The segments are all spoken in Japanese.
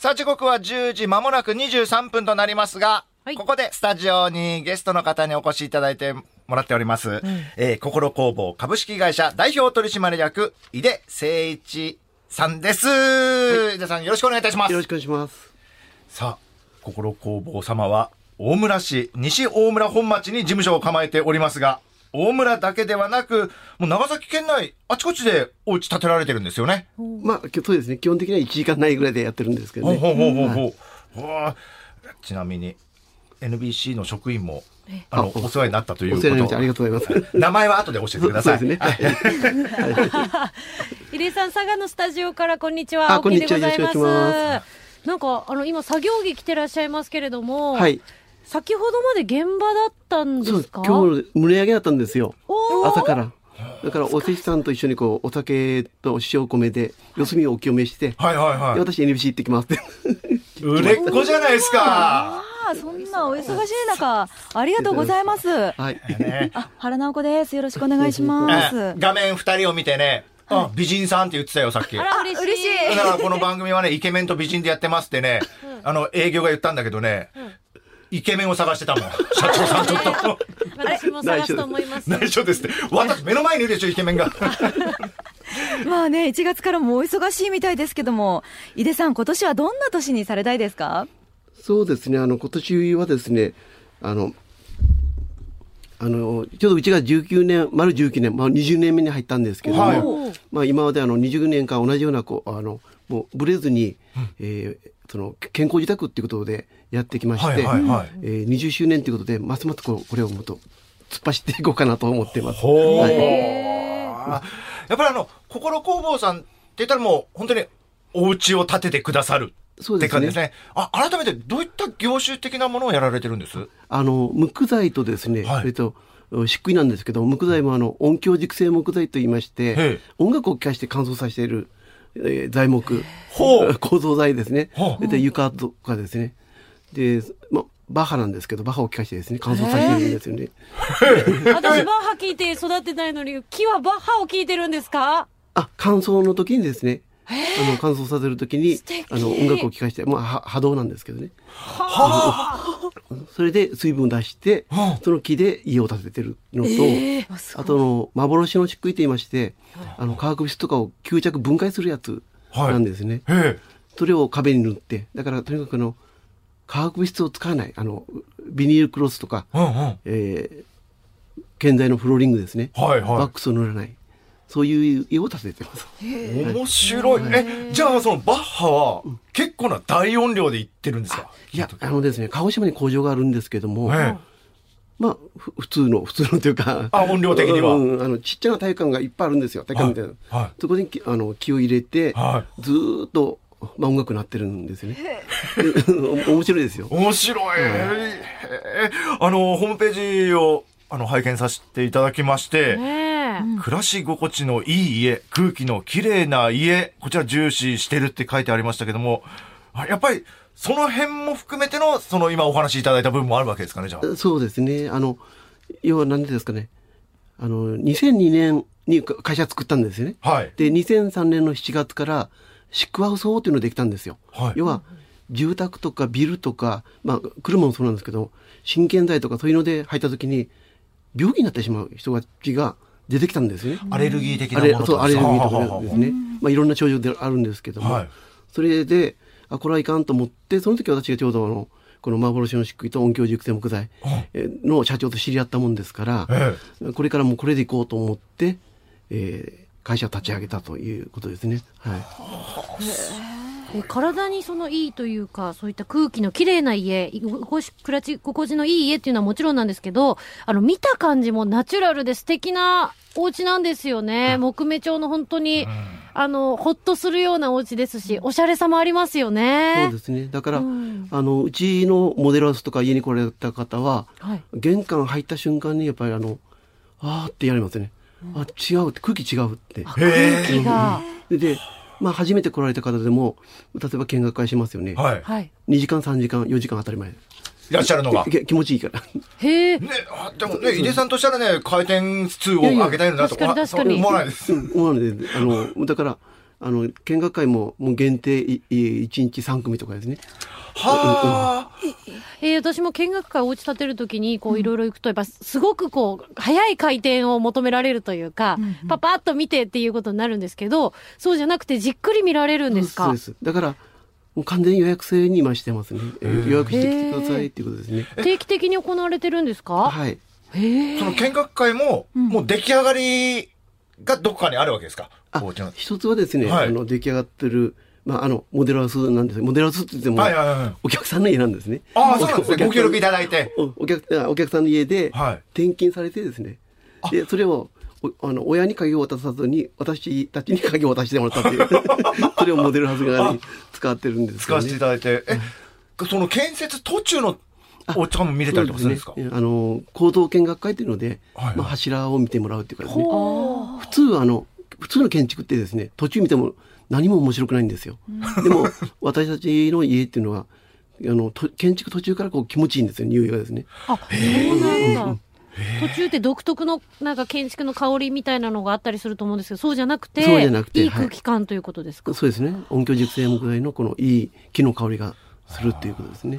さあ、時刻は10時まもなく23分となりますが、はいここでスタジオにゲストの方にお越しいただいてもらっております。えー心工房株式会社代表取締役、井出誠一さんです。井出さんよろしくお願いいたしますよ。ろしくお願いします。さあ、心工房様は、大村市、西大村本町に事務所を構えておりますが、大村だけではなく、もう長崎県内、あちこちでお家建てられてるんですよね。まあ、きそうですね。基本的には1時間ないぐらいでやってるんですけどほうほうね。ほうほうほう。ちなみに、NBC の職員も、あの、あお世話になったというこお世話になりましてありと。がとうございます。名前は後で教えてください。そうですね。入江さん、佐賀のスタジオからこんにちは。あこんにちは青木でございよろしくお願いしまなんか、あの、今、作業着着てらっしゃいますけれども、はい。先ほどまで現場だったんですか？今日、胸上げだったんですよ。朝から。だから、お弟子さんと一緒にこう、お酒と塩米で、四隅をお清めして、はいはいはで私 NBC 行ってきますって。い。売れっ子じゃないですか。ああ、そんなお忙しい中、ありがとうございます。はい。ねあ、原直子です。よろしくお願いします。え画面二人を見てね、あ、美人さんって言ってたよ、さっき。あら、嬉しい。嬉しいだからこの番組はね、イケメンと美人でやってますってね、あの、営業が言ったんだけどね、イケメンを探してたもん。社長さんちょっと。私も探すと思います。内緒ですって。私、目の前にいるでしょ、イケメンが。まあね、1月からもお忙しいみたいですけども、井出さん、今年はどんな年にされたいですか？そうですね。あの、今年はですね、あの、あの、ちょうどうちが19年、丸19年、まあ20年目に入ったんですけども、はいまあ今まであの20年間同じような、こう、あの、もうブレずに、えーその健康自宅っていうことでやってきまして、はいはいはい。えー20周年ということで、ますますこれをもっと突っ走っていこうかなと思ってます。やっぱりあの、心工房さんって言ったらもう、本当にお家を建ててくださるってそうですね。感じですね。あ、改めてどういった業種的なものをやられてるんです？あの、木材とですね、はい。えっと、漆喰なんですけど、木材もあの、音響熟成木材と言いまして、音楽を聴かして乾燥させている、えー材木、構造材ですね。で、床とかですね。で、ま、バッハなんですけど、バッハを聴かしてですね、乾燥させているんですよね。私、バッハ聞いて育ってないのに、木はバッハを聞いてるんですか？あ、乾燥の時にですね、あの、乾燥させる時にあの、音楽を聴かして、まあ、は波動なんですけどね。は それで水分を出してはあ、その木で家を建ててるのと、あとの幻の漆喰と言いまして、あの化学物質とかを吸着分解するやつなんですね。あ。へえ。それを壁に塗って、だからとにかくあの化学物質を使わない、あのビニールクロスとか、うんうん。えー建材のフローリングですね。はいはいワックスを塗らない。そういう家を建ててます。面白い。え、じゃあそのバッハは結構な大音量で言ってるんですか？いや、あのですね、鹿児島に工場があるんですけども、ええまあ、ふ普通の、普通のというか、あ音量的にはうん、あの、ちっちゃな体育館がいっぱいあるんですよ、体育館みたいな。はいはいそこにきあの気を入れて、はずーっと、まあ、音楽鳴ってるんですよね。面白いですよ。面白い。ええあの、ホームページをあの拝見させていただきまして。暮らし心地のいい家、空気のきれいな家、こちら重視してるって書いてありましたけども、あやっぱりその辺も含めての、その今お話しいただいた部分もあるわけですかね、じゃあ。そうですね。あの、要は何でですかね。あの、2002年に会社作ったんですよね。はい。で、2003年の7月から、シックハウス法っていうのができたんですよ。はい。要は、住宅とかビルとか、まあ、車もそうなんですけど、新建材とかそういうので入った時に、病気になってしまう人たちが出てきたんですよね。アレルギー的なものそうアレルギーとかですね。まあ、いろんな症状であるんですけども、はい。それで、あ、これはいかんと思って、その時私がちょうどあの、この幻の漆喰と音響熟成木材えーの社長と知り合ったもんですから、えこれからもうこれでいこうと思って、えー会社を立ち上げたということですね。はい。え体にそのいいというか、そういった空気のきれいな家、暮らし心地のいい家っていうのはもちろんなんですけど、あの、見た感じもナチュラルで素敵なお家なんですよね。木目調の本当に、あの、ほっとするようなお家ですし、おしゃれさもありますよね。そうですね。だから、うんあの、うちのモデルハウスとか家に来られた方は、はい。玄関入った瞬間にやっぱりあの、あーってやりますね。あ、違うって、空気違うって。あ空気が。でで、まあ初めて来られた方でも、例えば見学会しますよね。はい。はい。2時間、3時間、4時間当たり前。いらっしゃるのが。け気持ちいいから。へえ。ね、あでもね、井出さんとしたらね、回転数を上げたいのだとか思わないです。思わないで、あの、だから、あの、見学会ももう限定いい1日3組とかですね。はあ。えー私も見学会お家建てるときに、こういろいろ行くと、やっぱすごくこう、早い回転を求められるというか、うんうんパパッと見てっていうことになるんですけど、そうじゃなくてじっくり見られるんですか？そうです。だから、もう完全に予約制に今してますね。えー予約してきてくださいっていうことですね。定期的に行われてるんですか？はい。その見学会も、もう出来上がりがどこかにあるわけですか？あお家の。一つはですね、はい。あの、出来上がってる、まあ、あの、モデルハウスなんですモデルハウスって言っても、はいはいはい。お客さんの家なんですね。ああ、そうなんですね。おご協力いただいて。おお客あお客さんの家ではい。転勤されてですね、でそれをおあの親に鍵を渡さずに私たちに鍵を渡してもらったっていう。それをモデルハウス側に使ってるんですね。使わせていただいて。え、その建設途中のお家も見れたりとかするんですか？ね。あの構造見学会っていうので、はい。はいまあ、柱を見てもらうっていうかですね。ほ普通はあの普通の建築ってですね途中見ても何も面白くないんですよ、でも私たちの家っていうのはあのと建築途中からこう気持ちいいんですよ匂いがですね。あ、そうなんだ。途中って独特のなんか建築の香りみたいなのがあったりすると思うんですけど、そうじゃなくて、そうじゃなくていい空気感ということですか？そうですね。音響熟成木材のこのいい木の香りがするっていうことですね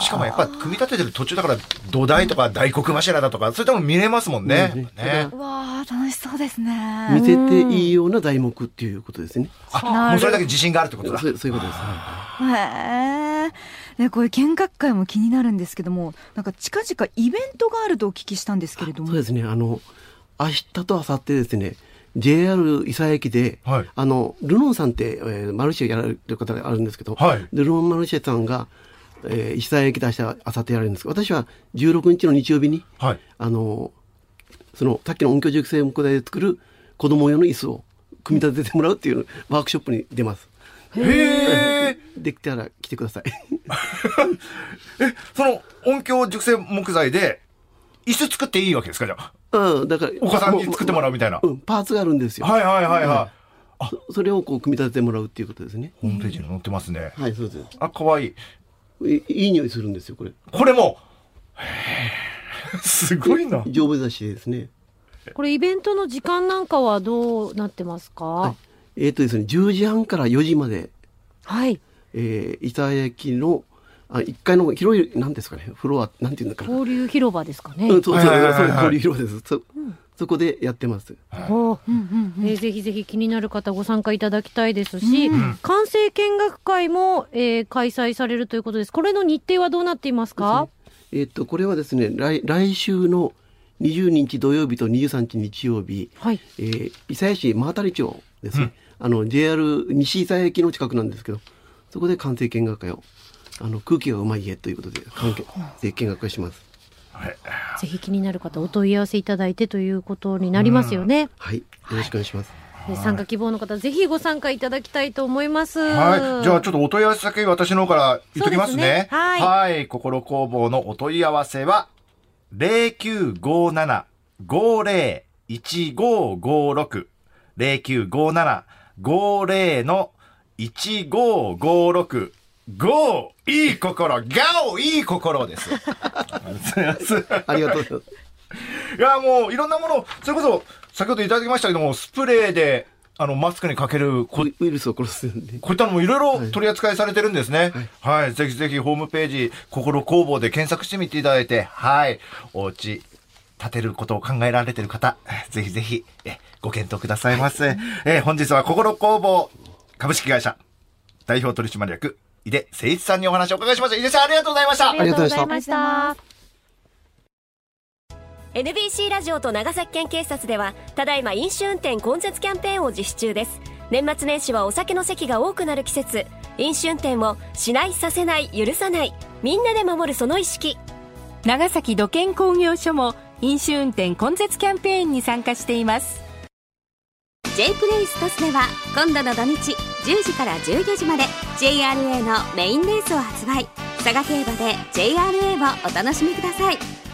しかもやっぱ組み立ててる途中だから土台とか大黒柱だとか、そういったもの見れますもんね。ねねうわー楽しそうですね。見せていいような材木っていうことですねあ、もうそれだけ自信があるってことだ。そうそういうことです、はいへえ。ね、こういう見学会も気になるんですけども、なんか近々イベントがあるとお聞きしたんですけれども。そうですね。あの、明日と明後日ですね、JR 伊佐駅で、はいあの、ルノンさんって、えーマルシェやられる方があるんですけど、はいルノンマルシェさんが、えー、伊佐駅で明日、明後日やられるんですけど、私は16日の日曜日に、はい。あの、その、さっきの音響熟成木材で作る子供用の椅子を組み立ててもらうっていうワークショップに出ます。へえ。できたら来てください。え、その音響熟成木材で、椅子作っていいわけですかじゃあ？うん、だから、お子さんに作ってもらうみたいな。うん、パーツがあるんですよ。はいはいはいはい。そそれをこう組み立ててもらうっていうことですね。ホームページに載ってますね。はい、そうです。あ、かわいい。いいい匂いするんですよ、これ。これも、すごいな。丈夫だしですね。これイベントの時間なんかはどうなってますか？は。はいえっ、とですね、10時半から4時まで、い。えー、伊佐駅の、あ、1階の広い、なんですかね、フロア、なんていうんだかな。交流広場ですかね。うん、そうそう、はいはいはい交流広場です。そ、そこでやってます。ほううんうんうんえーぜひぜひ気になる方ご参加いただきたいですし、完成見学会も、えー開催されるということです。これの日程はどうなっていますか？えっ、と、これはですね、来、来週の20日土曜日と23日日曜日、はい。えー、伊佐市真当町ですね、あの JR 西伊佐駅の近くなんですけどそこで完成見学会をあの空気がうまい家ということで完成見学会しますぜひ気になる方お問い合わせいただいてということになりますよね。はいよろしくお願いします、えー参加希望の方、ぜひご参加いただきたいと思います。はい。じゃあちょっとお問い合わせ先私の方から言っときますね。すねはいはい。心工房のお問い合わせは、0957-50-1556。0957-50の1556。ゴーいい心ガオいい心です。ありがとうございますいや、もう、いろんなもの、それこそ、先ほどいただきましたけども、スプレーで、あの、マスクにかける、こウイウイルスを殺すんでこういったのもいろいろ取り扱いされてるんですね。はい。ぜひぜひホームページ、心工房で検索してみていただいて、はい。お家、建てることを考えられてる方、ぜひぜひ、え、ご検討くださいませ。え、本日は心工房株式会社、代表取締役、井出誠一さんにお話をお伺いしました。井出さん、ありがとうございました。ありがとうございました。NBC ラジオと長崎県警察ではただいま飲酒運転根絶キャンペーンを実施中です年末年始はお酒の席が多くなる季節飲酒運転をしないさせない許さないみんなで守るその意識長崎土建工業所も飲酒運転根絶キャンペーンに参加しています J プレイストスでは今度の土日10時から14時まで JRA のメインレースを発売。佐賀競馬で JRA をお楽しみください。